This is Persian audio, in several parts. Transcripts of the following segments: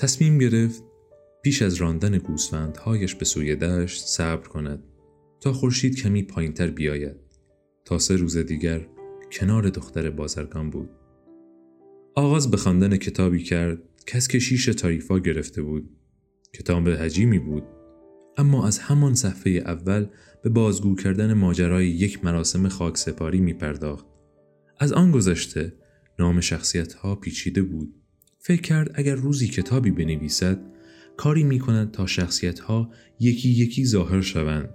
تصمیم گرفت پیش از راندن گوسفندهایش به سوی دشت صبر کند تا خورشید کمی پایینتر بیاید تا سه روز دیگر کنار دختر بازرگان بود آغاز به خواندن کتابی کرد که شیش تاریفا گرفته بود کتاب حجیمی بود اما از همان صفحه اول به بازگو کردن ماجرای یک مراسم خاک سپاری می پرداخت. از آن گذشته نام شخصیت ها پیچیده بود. فکر کرد اگر روزی کتابی بنویسد کاری می کند تا شخصیت ها یکی یکی ظاهر شوند.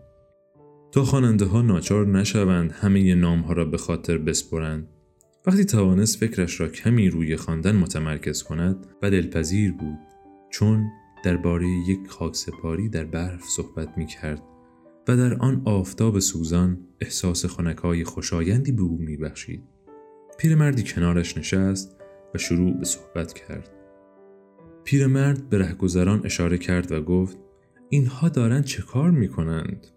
تا خواننده ها ناچار نشوند همه نام ها را به خاطر بسپرند. وقتی توانست فکرش را کمی روی خواندن متمرکز کند و دلپذیر بود چون درباره یک خاکسپاری در برف صحبت می کرد و در آن آفتاب سوزان احساس خنکای خوشایندی به او می بخشید. پیرمردی کنارش نشست و شروع به صحبت کرد. پیرمرد به رهگذران اشاره کرد و گفت اینها دارند چه کار می کنند؟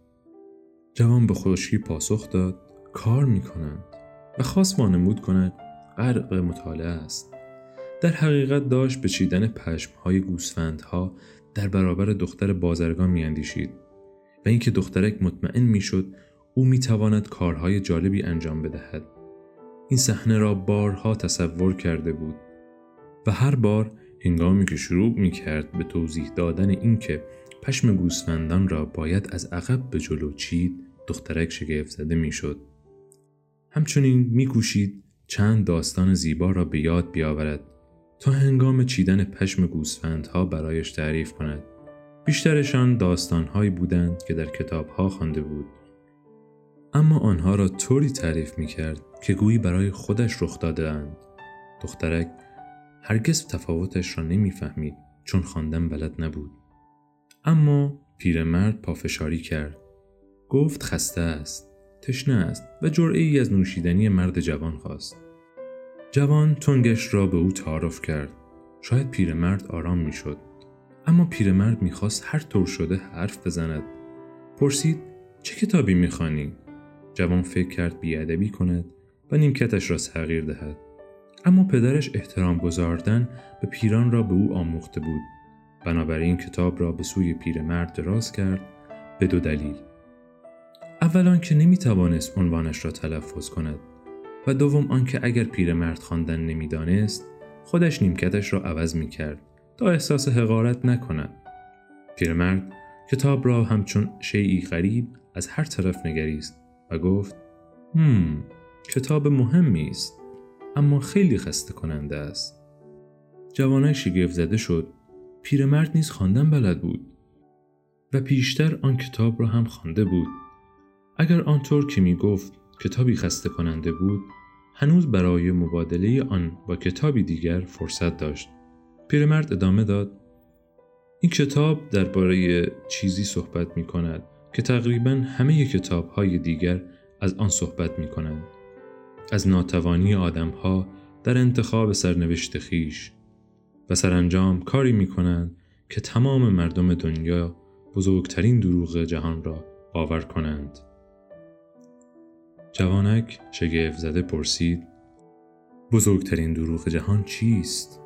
جوان به خشکی پاسخ داد کار می کنند و خواست وانمود کند غرق مطالعه است. در حقیقت داشت به چیدن پشمهای گوسفندها در برابر دختر بازرگان میاندیشید و اینکه دخترک مطمئن می‌شد او می‌تواند کارهای جالبی انجام بدهد این صحنه را بارها تصور کرده بود و هر بار هنگامی که شروع می کرد به توضیح دادن اینکه پشم گوسفندان را باید از عقب به جلو چید دخترک شگفت زده می‌شد همچنین میکوشید چند داستان زیبا را به یاد بیاورد تا هنگام چیدن پشم گوسفندها برایش تعریف کند. بیشترشان داستانهایی بودند که در کتابها خوانده بود. اما آنها را طوری تعریف می کرد که گویی برای خودش رخ دادهاند. دخترک هرگز تفاوتش را نمی‌فهمید چون خواندن بلد نبود. اما پیرمرد پافشاری کرد. گفت خسته است، تشنه است و جرعه از نوشیدنی مرد جوان خواست. جوان تنگش را به او تعارف کرد. شاید پیرمرد آرام می‌شد. اما پیرمرد می‌خواست هر طور شده حرف بزند. پرسید چه کتابی می‌خوانی؟ جوان فکر کرد بیادبی کند و نیمکتش را تغییر دهد. اما پدرش احترام گذاردن به پیران را به او آموخته بود. بنابراین کتاب را به سوی پیرمرد دراز کرد به دو دلیل. اول که نمی‌توانست عنوانش را تلفظ کند و دوم آنکه اگر پیرمرد خواندن نمی‌دانست خودش نیمکتش را عوض می کرد تا احساس حقارت نکند. پیرمرد کتاب را همچون شیعی غریب از هر طرف نگریست و گفت هم کتاب مهمی است اما خیلی خسته کننده است. جوانک شگفت زده شد پیرمرد نیز خواندن بلد بود و پیشتر آن کتاب را هم خوانده بود اگر آنطور که می گفت کتابی خسته کننده بود هنوز برای مبادله آن با کتابی دیگر فرصت داشت. پیرمرد ادامه داد این کتاب درباره چیزی صحبت می کند که تقریبا همه کتاب های دیگر از آن صحبت می کنند. از ناتوانی آدم ها در انتخاب سرنوشت خیش و سرانجام کاری می کنند که تمام مردم دنیا بزرگترین دروغ جهان را باور کنند. جوانک شگفت زده پرسید بزرگترین دروغ جهان چیست؟